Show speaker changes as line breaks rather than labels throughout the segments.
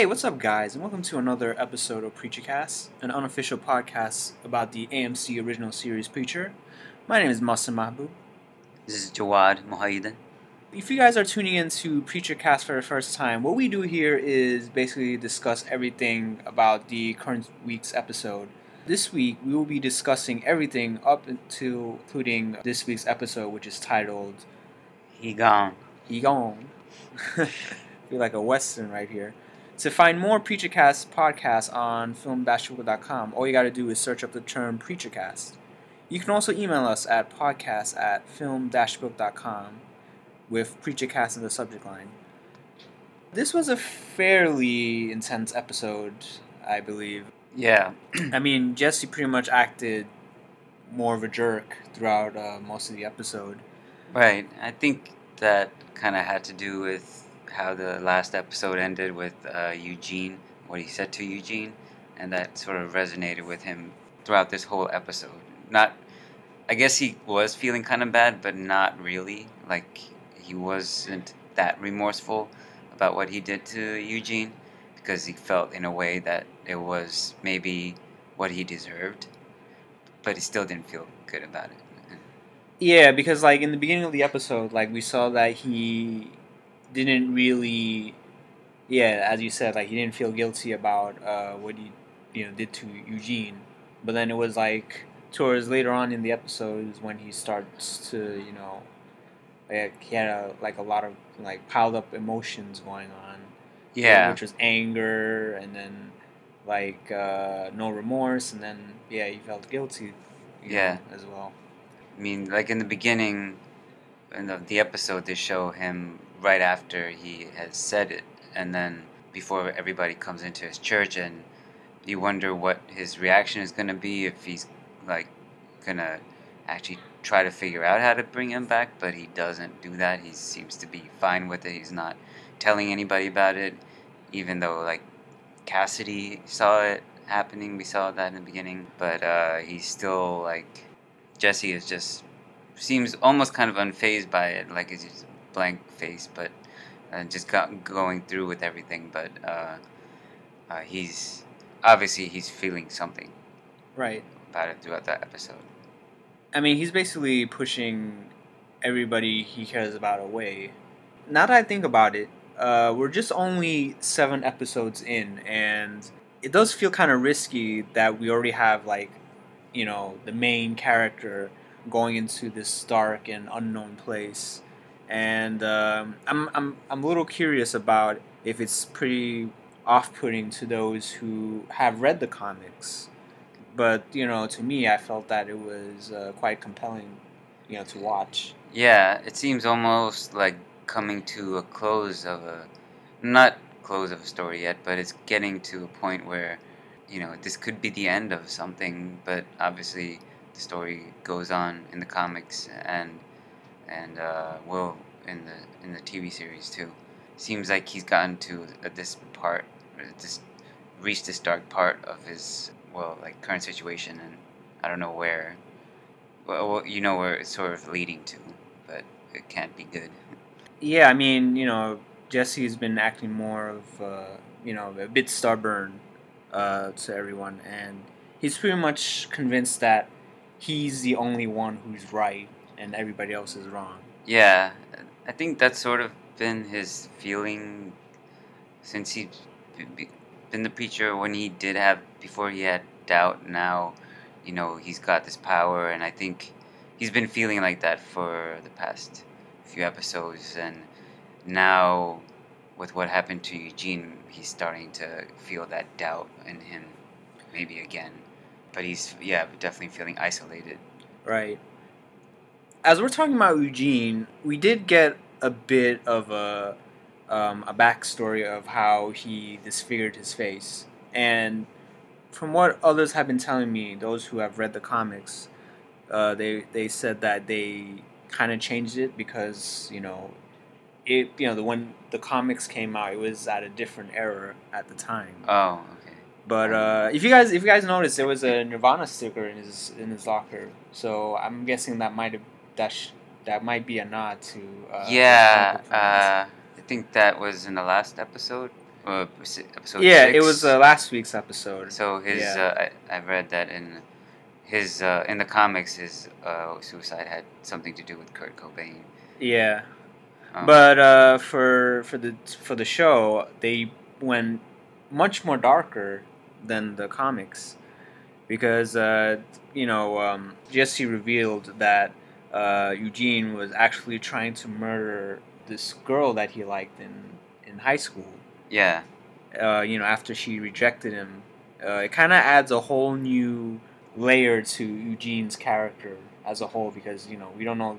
Hey, what's up, guys, and welcome to another episode of Preacher Cast, an unofficial podcast about the AMC original series Preacher. My name is Mufsin Mahbub.
This is Jawad Muhayyidan.
If you guys are tuning into Preacher Cast for the first time, what we do here is basically discuss everything about the current week's episode. This week, we will be discussing everything up until including this week's episode, which is titled
He gone.
He Gone. feel like a western right here. To find more PreacherCast podcasts on film-book.com, all you got to do is search up the term PreacherCast. You can also email us at podcast at film-book.com with PreacherCast in the subject line. This was a fairly intense episode, I believe.
Yeah.
I mean, Jesse pretty much acted more of a jerk throughout uh, most of the episode.
Right. I think that kind of had to do with how the last episode ended with uh, Eugene, what he said to Eugene, and that sort of resonated with him throughout this whole episode. Not, I guess he was feeling kind of bad, but not really. Like he wasn't that remorseful about what he did to Eugene because he felt in a way that it was maybe what he deserved, but he still didn't feel good about it.
Yeah, because like in the beginning of the episode, like we saw that he didn't really, yeah, as you said, like he didn't feel guilty about uh, what he you know did to Eugene, but then it was like towards later on in the episodes when he starts to you know, like he had a, like a lot of like piled up emotions going on.
Yeah,
which was anger and then like uh, no remorse and then yeah he felt guilty.
yeah,
know, as well.
I mean, like in the beginning, in the, the episode, they show him right after he has said it, and then before everybody comes into his church, and you wonder what his reaction is going to be if he's like gonna actually try to figure out how to bring him back, but he doesn't do that. He seems to be fine with it. He's not telling anybody about it, even though like Cassidy saw it happening. We saw that in the beginning, but uh, he's still like Jesse is just seems almost kind of unfazed by it, like he's just blank face, but uh, just got going through with everything. But uh, uh, he's obviously he's feeling something
right
about it throughout that episode.
I mean, he's basically pushing everybody he cares about away. Now that I think about it, uh, we're just only seven episodes in, and it does feel kind of risky that we already have like, you know, the main character going into this dark and unknown place and um, I'm, I'm, I'm a little curious about if it's pretty off-putting to those who have read the comics. But you know to me i felt that it was uh, quite compelling you know to watch.
Yeah it seems almost like coming to a close of a not close of a story yet but it's getting to a point where you know this could be the end of something but obviously the story goes on in the comics and and uh, Will in the in the TV series too. Seems like he's gotten to this part, this reached this dark part of his well, like current situation, and I don't know where. Well, you know where it's sort of leading to, but it can't be good.
Yeah, I mean, you know, Jesse's been acting more of, uh, you know, a bit stubborn uh, to everyone, and he's pretty much convinced that he's the only one who's right and everybody else is wrong.
Yeah, I think that's sort of been his feeling since he's been the preacher when he did have before he had doubt. Now, you know, he's got this power, and I think he's been feeling like that for the past few episodes, and now with what happened to Eugene, he's starting to feel that doubt in him, maybe again. But he's yeah, definitely feeling isolated.
Right as we're talking about Eugene, we did get a bit of a um, a backstory of how he disfigured his face, and from what others have been telling me, those who have read the comics, uh, they they said that they kind of changed it because you know it you know the when the comics came out, it was at a different era at the time.
Oh, okay.
But uh, if you guys if you guys noticed, there was a Nirvana sticker in his in his locker, so I'm guessing that might have that sh- that might be a nod to.
Uh, yeah, uh, I think that was in the last episode. Uh, episode
yeah,
six?
it was uh, last week's episode.
So his,
Yeah.
uh, I, I read that in his uh, in the comics, his uh, suicide had something to do with Kurt Cobain.
Yeah,
Um,
but uh, for for the for the show, they went much more darker than the comics because uh, you know um, Jesse revealed that uh, Eugene was actually trying to murder this girl that he liked in in high school.
yeah,
uh, you know, after she rejected him, uh, it kind of adds a whole new layer to Eugene's character as a whole because you know we don't know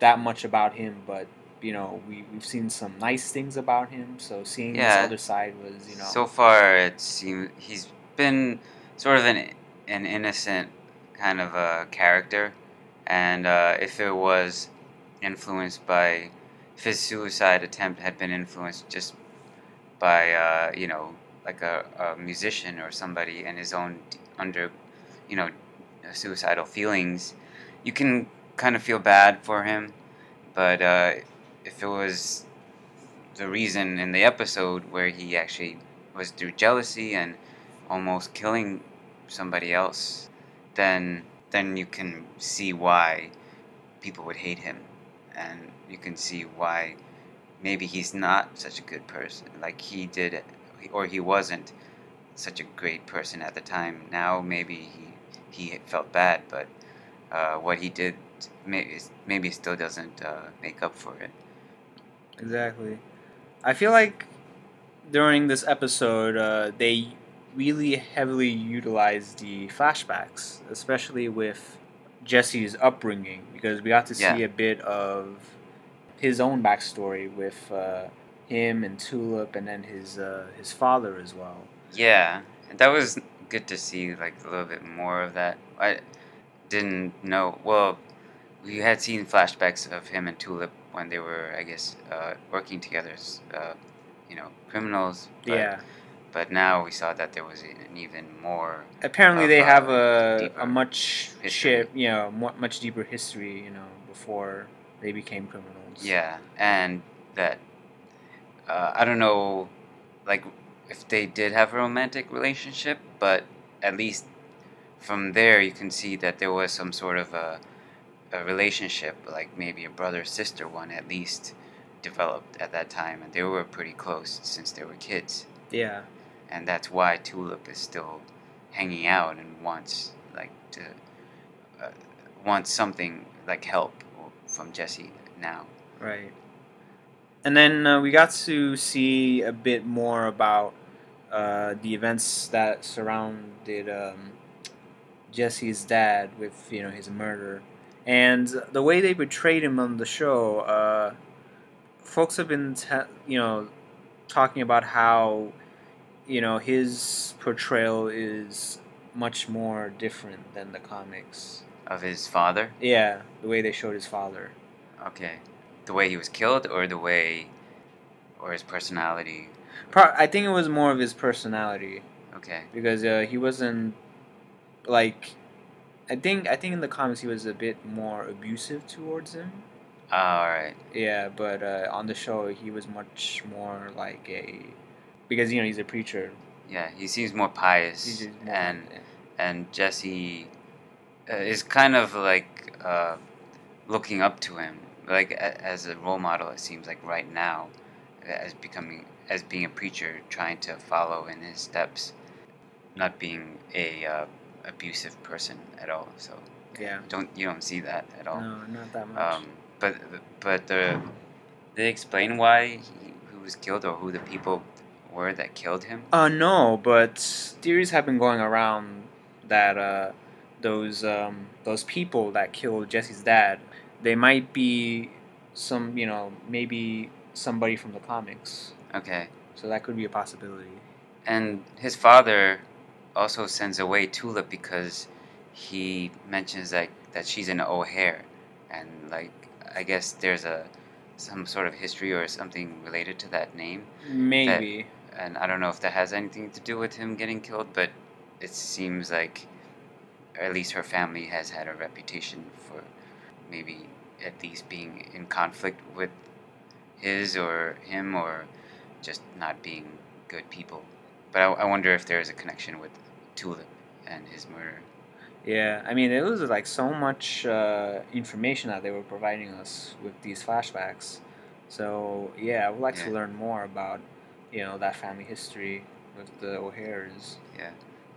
that much about him, but you know we we've seen some nice things about him. So seeing
Yeah.
this other side was you know
So far, it seems he's been sort of an an innocent kind of a character, and uh, if it was influenced by, if his suicide attempt had been influenced just by uh, you know like a, a musician or somebody and his own under, you know, suicidal feelings, you can kind of feel bad for him, but uh, if it was the reason in the episode where he actually was through jealousy and almost killing somebody else, then then you can see why people would hate him, and you can see why maybe he's not such a good person, like he did, or he wasn't such a great person at the time. Now maybe he he felt bad, but uh, what he did maybe maybe still doesn't uh, make up for it.
exactly. I feel like during this episode uh, they really heavily utilized the flashbacks, especially with Jesse's upbringing, because we got to see
Yeah.
a bit of his own backstory with uh, him and Tulip, and then his uh, his father as well.
Yeah, that was good to see, like a little bit more of that. I didn't know. Well, we had seen flashbacks of him and Tulip when they were, I guess, uh, working together as, uh, you know, criminals.
Yeah,
But now we saw that there was an even more.
apparently they have a a much
history.
ship, you know, much deeper history, you know, before they became criminals.
Yeah, and that. Uh, I don't know, like, if they did have a romantic relationship, but at least from there you can see that there was some sort of a, a relationship, like maybe a brother sister one at least, developed at that time, and they were pretty close since they were kids,
yeah,
and that's why Tulip is still hanging out and wants like to uh, wants something like help from Jesse now.
right. And then uh, we got to see a bit more about uh, the events that surrounded um, Jesse's dad with you know his murder, and the way they portrayed him on the show. Uh, folks have been te- you know talking about how you know his portrayal is much more different than the comics.
Of his father.
Yeah, the way they showed his father.
Okay. The way he was killed, or the way, or his personality.
Pro- I think it was more of his personality
Okay.
because uh, he wasn't like. I think I think in the comics he was a bit more abusive towards him.
All right.
Yeah, but uh, on the show he was much more like a because you know he's a preacher.
Yeah, he seems more pious,
more
and and Jesse uh, is kind of like uh, looking up to him, like a, as a role model. It seems like right now, as becoming as being a preacher, trying to follow in his steps, not being a uh, abusive person at all. So
yeah.
don't you don't see that at all.
No, not that much.
Um, but but the they explain why he, who was killed or who the people were that killed him.
Uh, no, but theories have been going around that uh, those um, those people that killed Jesse's dad, they might be some, you know, maybe somebody from the comics.
Okay,
So that could be a possibility.
and his father also sends away Tulip because he mentions like that she's an O'Hare, and like I guess there's a some sort of history or something related to that name.
Maybe.
And I don't know if that has anything to do with him getting killed, but it seems like, at least her family has had a reputation for maybe at least being in conflict with his or him or just not being good people. But I, I wonder if there is a connection with Tulip and his murder.
Yeah, I mean, it was like so much uh, information that they were providing us with these flashbacks. So yeah, I would like
Yeah.
to learn more about, you know, that family history with the O'Hares.
Yeah.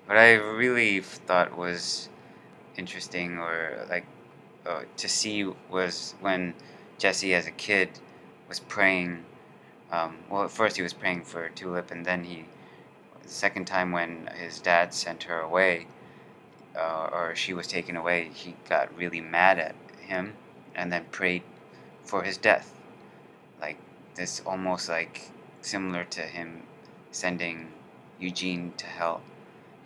What I really thought was interesting or like uh, to see was when Jesse as a kid was praying. Um, well, at first he was praying for Tulip, and then he, the second time when his dad sent her away, uh, or she was taken away, he got really mad at him, and then prayed for his death. Like this, almost like similar to him sending Eugene to hell.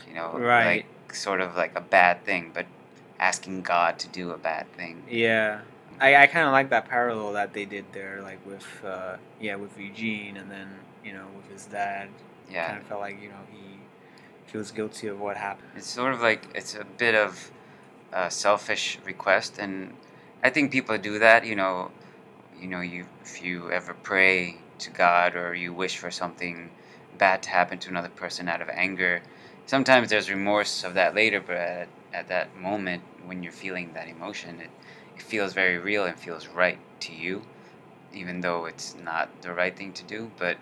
You know,
Right.
like sort of like a bad thing, but asking God to do a bad thing.
Yeah, I, I kind of like that parallel that they did there, like with uh, yeah with Eugene, and then you know with his dad.
Yeah.
kind of felt like you know he feels guilty of what happened.
It's sort of like it's a bit of a selfish request, and I think people do that. You know, you know, you if you ever pray to God or you wish for something bad to happen to another person out of anger, sometimes there's remorse of that later. But at, at that moment, when you're feeling that emotion, it it feels very real and feels right to you, even though it's not the right thing to do. But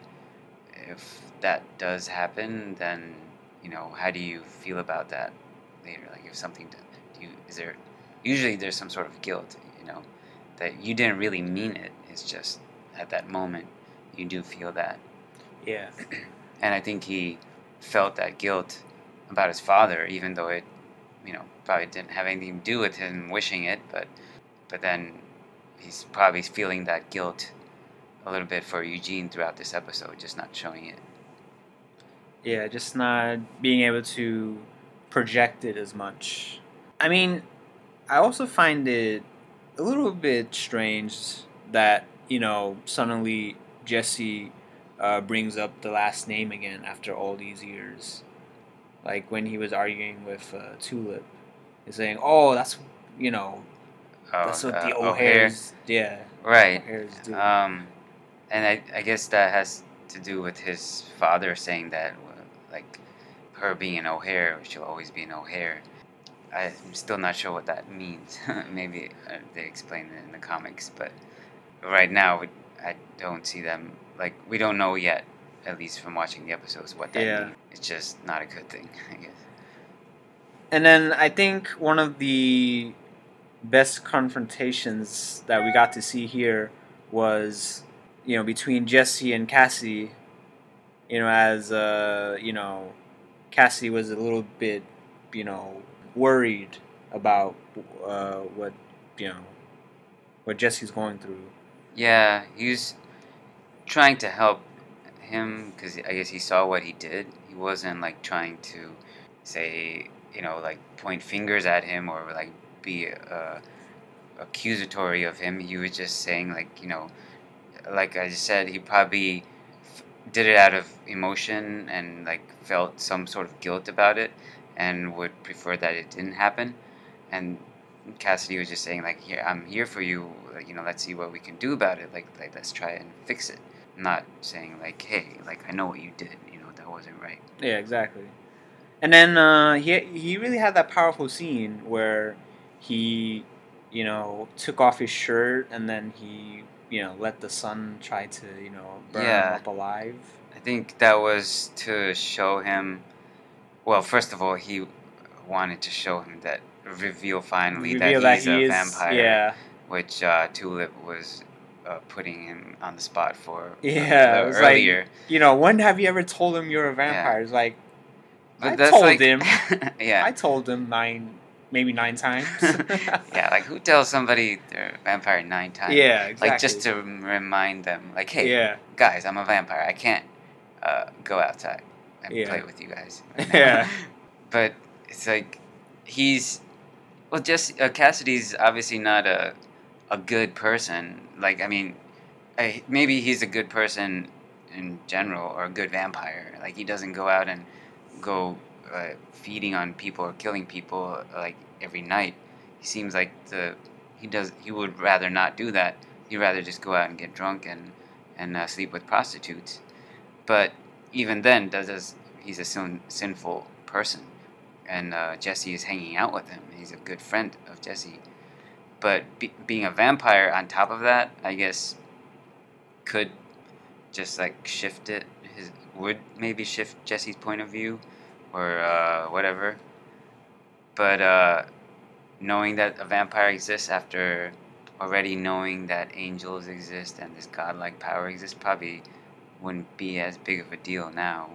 if that does happen, then you know, how do you feel about that later? Like if something do do you is there usually there's some sort of guilt, you know, that you didn't really mean it. It's just at that moment you do feel that.
Yeah,
And I think he felt that guilt about his father, even though it, you know, probably didn't have anything to do with him wishing it, but but then he's probably feeling that guilt a little bit for Eugene throughout this episode, just not showing it.
yeah, just not being able to project it as much. I mean, I also find it a little bit strange that you know suddenly Jesse uh, brings up the last name again after all these years. Like when he was arguing with uh, Tulip, he's saying, "Oh, that's you know
Oh,
that's what
uh,
the
O'Hare.
O'Hares, yeah,
Right.
O'Hares do."
Um, and I, I guess that has to do with his father saying that, uh, like, her being an O'Hare, she'll always be an O'Hare. I'm still not sure what that means. Maybe uh, they explain it in the comics, but right now I don't see them. Like, we don't know yet, at least from watching the episodes, what that
Yeah.
means. It's just not a good thing, I guess.
And then I think one of the best confrontations that we got to see here was, you know, between Jesse and Cassie. You know, as uh, you know, Cassie was a little bit, you know, worried about uh, what you know, what Jesse's going through.
Yeah, he was trying to help him because I guess he saw what he did. He wasn't like trying to say, you know, like point fingers at him or like be uh, accusatory of him. He was just saying, like, you know, like I just said, he probably f- did it out of emotion and like felt some sort of guilt about it and would prefer that it didn't happen. And Cassidy was just saying like, "Here, I'm here for you. Like, you know, let's see what we can do about it. Like, like let's try and fix it." Not saying like, "Hey, like I know what you did. You know, that wasn't right."
Yeah, exactly. And then uh, he he really had that powerful scene where he, you know, took off his shirt and then he, you know, let the sun try to, you know, burn
Yeah.
him up alive.
I think that was to show him. Well, first of all, he wanted to show him that reveal finally
Reveal
that he's
he
a
is,
vampire,
Yeah,
which uh, Tulip was uh, putting him on the spot for. uh,
Yeah,
uh,
it was like-
earlier.
you know, when have you ever told him you're a vampire? It's like
But
I
that's
told
like,
him.
yeah.
I told him nine, maybe nine times.
yeah, like who tells somebody they're a vampire nine times?
yeah, exactly.
Like just to remind them, like, hey,
yeah,
guys, I'm a vampire. I can't uh, go outside and
Yeah.
play with you guys. right.
Yeah.
but it's like he's well, just uh, Cassidy's obviously not a a good person. Like, I mean, I, maybe he's a good person in general or a good vampire. Like, he doesn't go out and go uh, feeding on people or killing people like every night. He seems like the he does he would rather not do that. He'd rather just go out and get drunk and and uh, sleep with prostitutes. But even then, does he's a sin, sinful person, and uh, Jesse is hanging out with him. He's a good friend of Jesse, but be, being a vampire on top of that, I guess, could just like shift it. His would maybe shift Jesse's point of view, or uh, whatever. But uh, knowing that a vampire exists after already knowing that angels exist and this godlike power exists probably wouldn't be as big of a deal now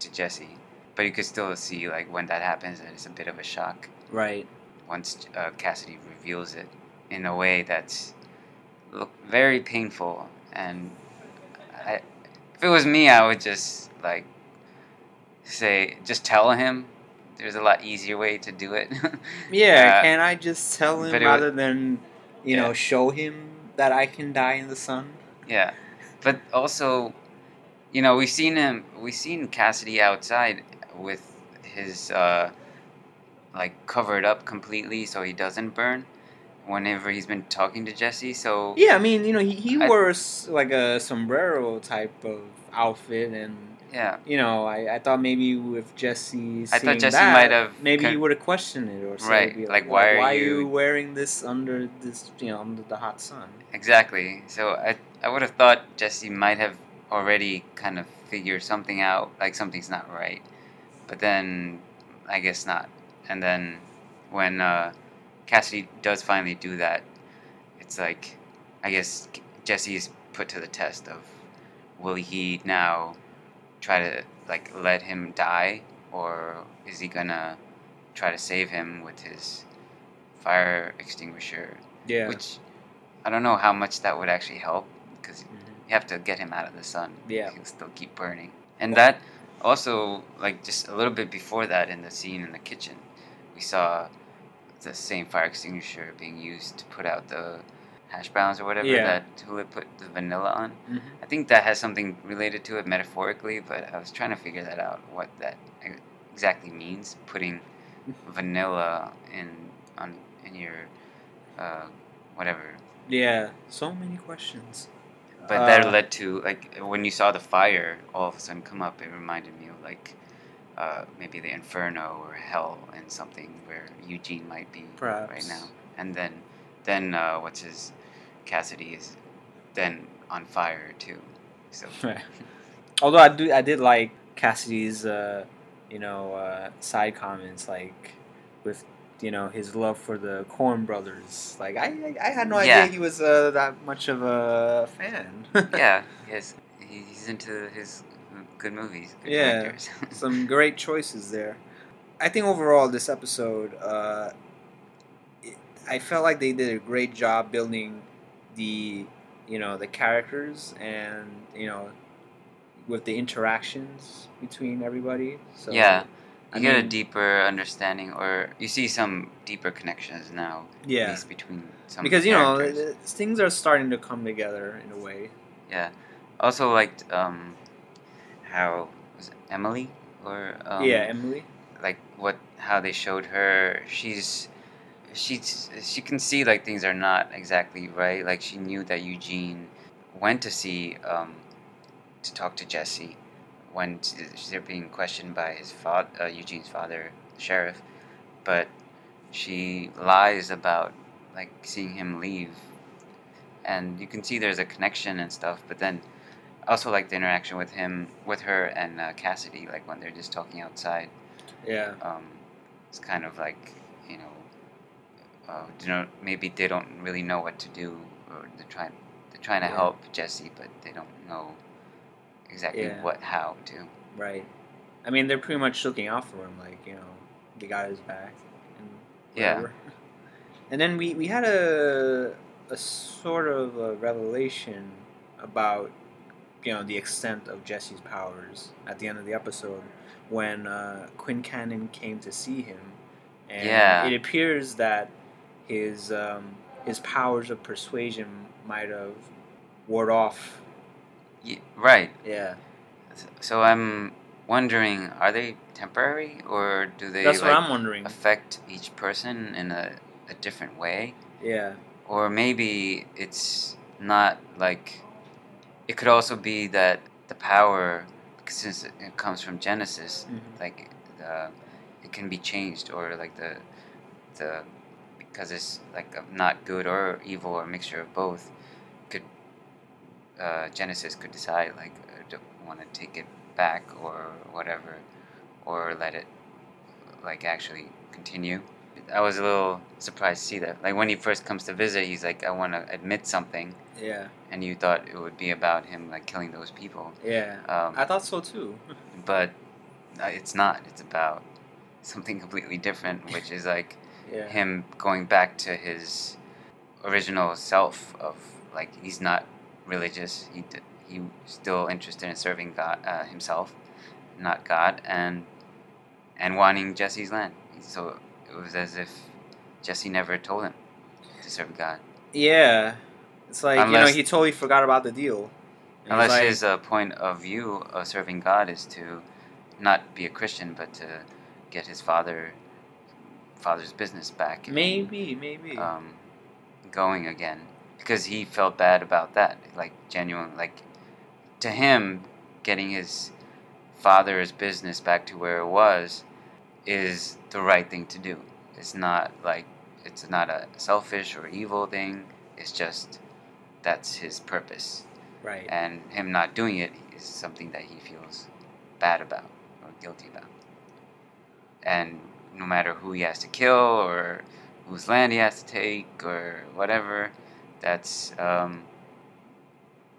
to Jesse. But you could still see like when that happens, and it's a bit of a shock
Right.
once uh, Cassidy reveals it in a way that's look very painful. And I, if it was me, I would just like say, just tell him. There's a lot easier way to do it.
Yeah,
Uh,
can I just tell him rather than, you know, show him that I can die in the sun?
Yeah, but also, you know, we've seen him. We've seen Cassidy outside with his uh, like covered up completely so he doesn't burn. Whenever he's been talking to Jesse, so
Yeah, I mean, you know, he, he
I-
wears like a sombrero type of outfit, and
yeah,
you know, I, I thought maybe with Jesse,
I thought Jesse
that,
might have
maybe he
con-
would have questioned it or say,
Right,
be
like,
why,
why are
why
you-
wearing this under this, you know, under the hot sun?
exactly. So I I would have thought Jesse might have already kind of figured something out, like something's not right, but then I guess not. And then when uh, Cassidy does finally do that, it's like I guess Jesse is put to the test of will he now try to like let him die or is he gonna try to save him with his fire extinguisher
Yeah.
which I don't know how much that would actually help because
Mhm.
you have to get him out of the sun.
Yeah.
he'll still keep burning. And that also, like just a little bit before that, in the scene in the kitchen, we saw the same fire extinguisher being used to put out the hash browns or whatever
Yeah.
that Hula put the vanilla on.
Mhm.
I think that has something related to it metaphorically, but I was trying to figure that out what that exactly means. Putting vanilla in on in your uh, whatever
Yeah. So many questions.
But that
Uh,
led to like when you saw the fire all of a sudden come up, it reminded me of like uh, maybe the inferno or hell and something where Eugene might be right now. And then then uh, what's his Cassidy is then on fire too. So
Right. Although I do, I did like Cassidy's, uh, you know, uh, side comments, like with you know his love for the Coen Brothers. Like I, I, had no
Yeah.
idea he was uh, that much of a fan.
yeah, yes, he's into his good movies. Good
Yeah. some great choices there. I think overall this episode, uh, it, I felt like they did a great job building the, you know, the characters and you know, with the interactions between everybody. So
Yeah.
I
you get a deeper understanding, or you see some deeper connections now. At least between some
because you know
characters.
th- things are starting to come together in a way.
Yeah. Also liked um, how was it Emily or um,
yeah, Emily.
like what how they showed her. She's she's she can see like things are not exactly right. Like she knew that Eugene went to see um, to talk to Jesse when they're being questioned by his father, uh, Eugene's father, the sheriff, but she lies about like seeing him leave, and you can see there's a connection and stuff. But then also like the interaction with him, with her and uh, Cassidy, like when they're just talking outside.
Yeah,
Um, it's kind of like you know, uh, you know, maybe they don't really know what to do, or they're trying they're trying to
Yeah.
help Jesse, but they don't know exactly
Yeah.
what how to.
right. I mean, they're pretty much looking out for him. Like you know, they got his back. And
Yeah.
And then we we had a a sort of a revelation about you know the extent of Jesse's powers at the end of the episode when uh, Quincannon came to see him, and
Yeah.
it appears that his um, his powers of persuasion might have ward off.
Ye- right.
Yeah,
So I'm wondering, are they temporary or do they
that's
like,
what I'm wondering.
affect each person in a, a different way?
Yeah,
Or maybe it's not like it could also be that the power since it, comes from Genesis,
Mhm.
like the, it can be changed or like the the because it's like not good or evil or a mixture of both. Uh, Genesis could decide like want to take it back or whatever, or let it like actually continue. I was a little surprised to see that. Like when he first comes to visit, he's like, "I want to admit something,"
Yeah,
and you thought it would be about him like killing those people.
yeah.
Um,
I thought so too.
but uh, it's not. It's about something completely different, which is like
Yeah.
him going back to his original self of like he's not religious. He d- he still interested in serving God uh, himself, not God, and and wanting Jesse's land. So it was as if Jesse never told him to serve God,
Yeah. It's like, you know, he totally forgot about the deal. And
unless
like,
his uh, point of view of serving God is to not be a Christian, but to get his father father's business back. and-
maybe, maybe.
um, going again because he felt bad about that. Like genuine, like to him, getting his father's business back to where it was is the right thing to do. It's not like it's not a selfish or evil thing. It's just that's his purpose,
right.
and him not doing it is something that he feels bad about or guilty about. And no matter who he has to kill or whose land he has to take or whatever, that's um,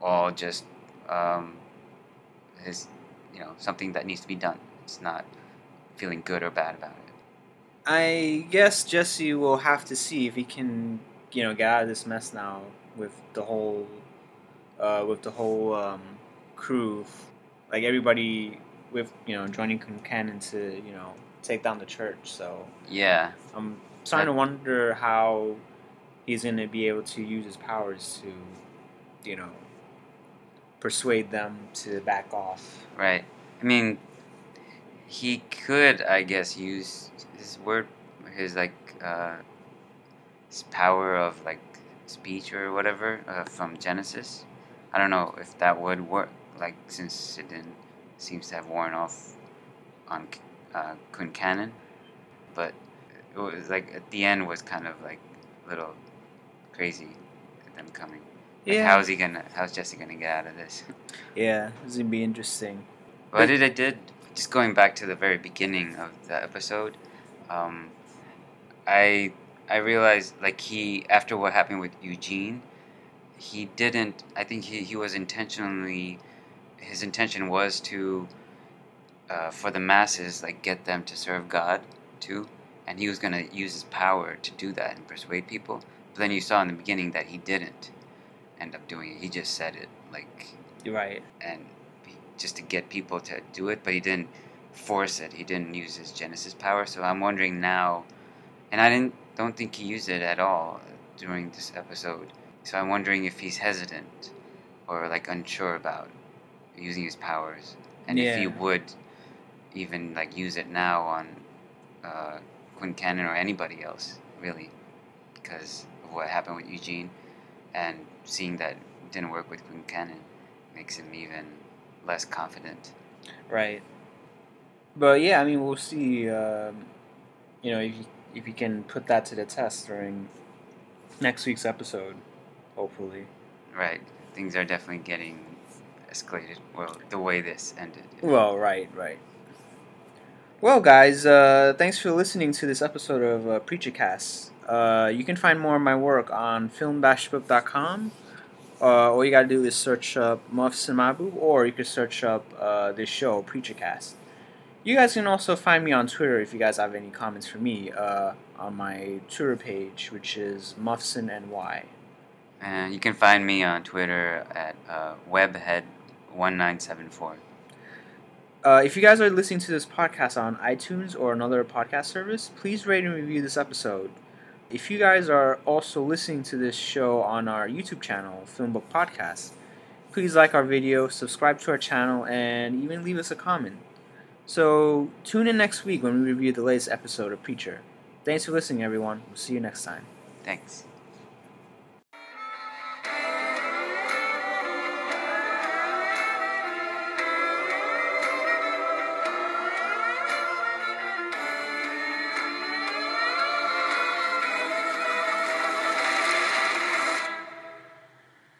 all just um, his, you know, something that needs to be done. It's not feeling good or bad about it.
I guess Jesse will have to see if he can, you know, get out of this mess now with the whole, uh, with the whole um, crew, like everybody with you know joining Cannon to you know take down the church. So
Yeah,
I'm starting to wonder how he's going to be able to use his powers to, you know, persuade them to back off.
right. I mean, he could, I guess, use his word, his like, uh, his power of like speech or whatever uh, from Genesis. I don't know if that would work, like since it didn't seems to have worn off on uh, Quincannon, but it was like at the end was kind of like little crazy at them coming. Like,
Yeah.
how's he gonna? How's Jesse gonna get out of this?
Yeah, it's to be interesting.
What did I did? Just going back to the very beginning of the episode, um, I I realized like he after what happened with Eugene, he didn't. I think he he was intentionally. His intention was to, uh, for the masses, like get them to serve God too, and he was gonna use his power to do that and persuade people. Then you saw in the beginning that he didn't end up doing it. He just said it like
right.
and he- just to get people to do it, but he didn't force it. He didn't use his Genesis power. So I'm wondering now, and I didn't don't think he used it at all during this episode. So I'm wondering if he's hesitant or like unsure about using his powers, and if he would even like use it now on uh, Quincannon or anybody else, really, because what happened with Eugene, and seeing that didn't work with Quincannon makes him even less confident.
Right. But yeah, I mean, we'll see. Um, you know, if you, if you can put that to the test during next week's episode, hopefully.
Right. Things are definitely getting escalated. Well, the way this ended.
Well, right, right. Well, guys, uh, thanks for listening to this episode of uh, Preacher Cast. Uh, you can find more of my work on film-book.com. Uh, all you gotta do is search up Mufsin Mahbub, or you can search up uh, this show, Preacher Cast. You guys can also find me on Twitter if you guys have any comments for me uh, on my Twitter page, which is MuffsonNY.
And you can find me on Twitter at uh, webhead1974.
Uh, if you guys are listening to this podcast on iTunes or another podcast service, please rate and review this episode. If you guys are also listening to this show on our YouTube channel, Filmbook Podcast, please like our video, subscribe to our channel, and even leave us a comment. So tune in next week when we review the latest episode of Preacher. Thanks for listening, everyone. We'll see you next time.
Thanks.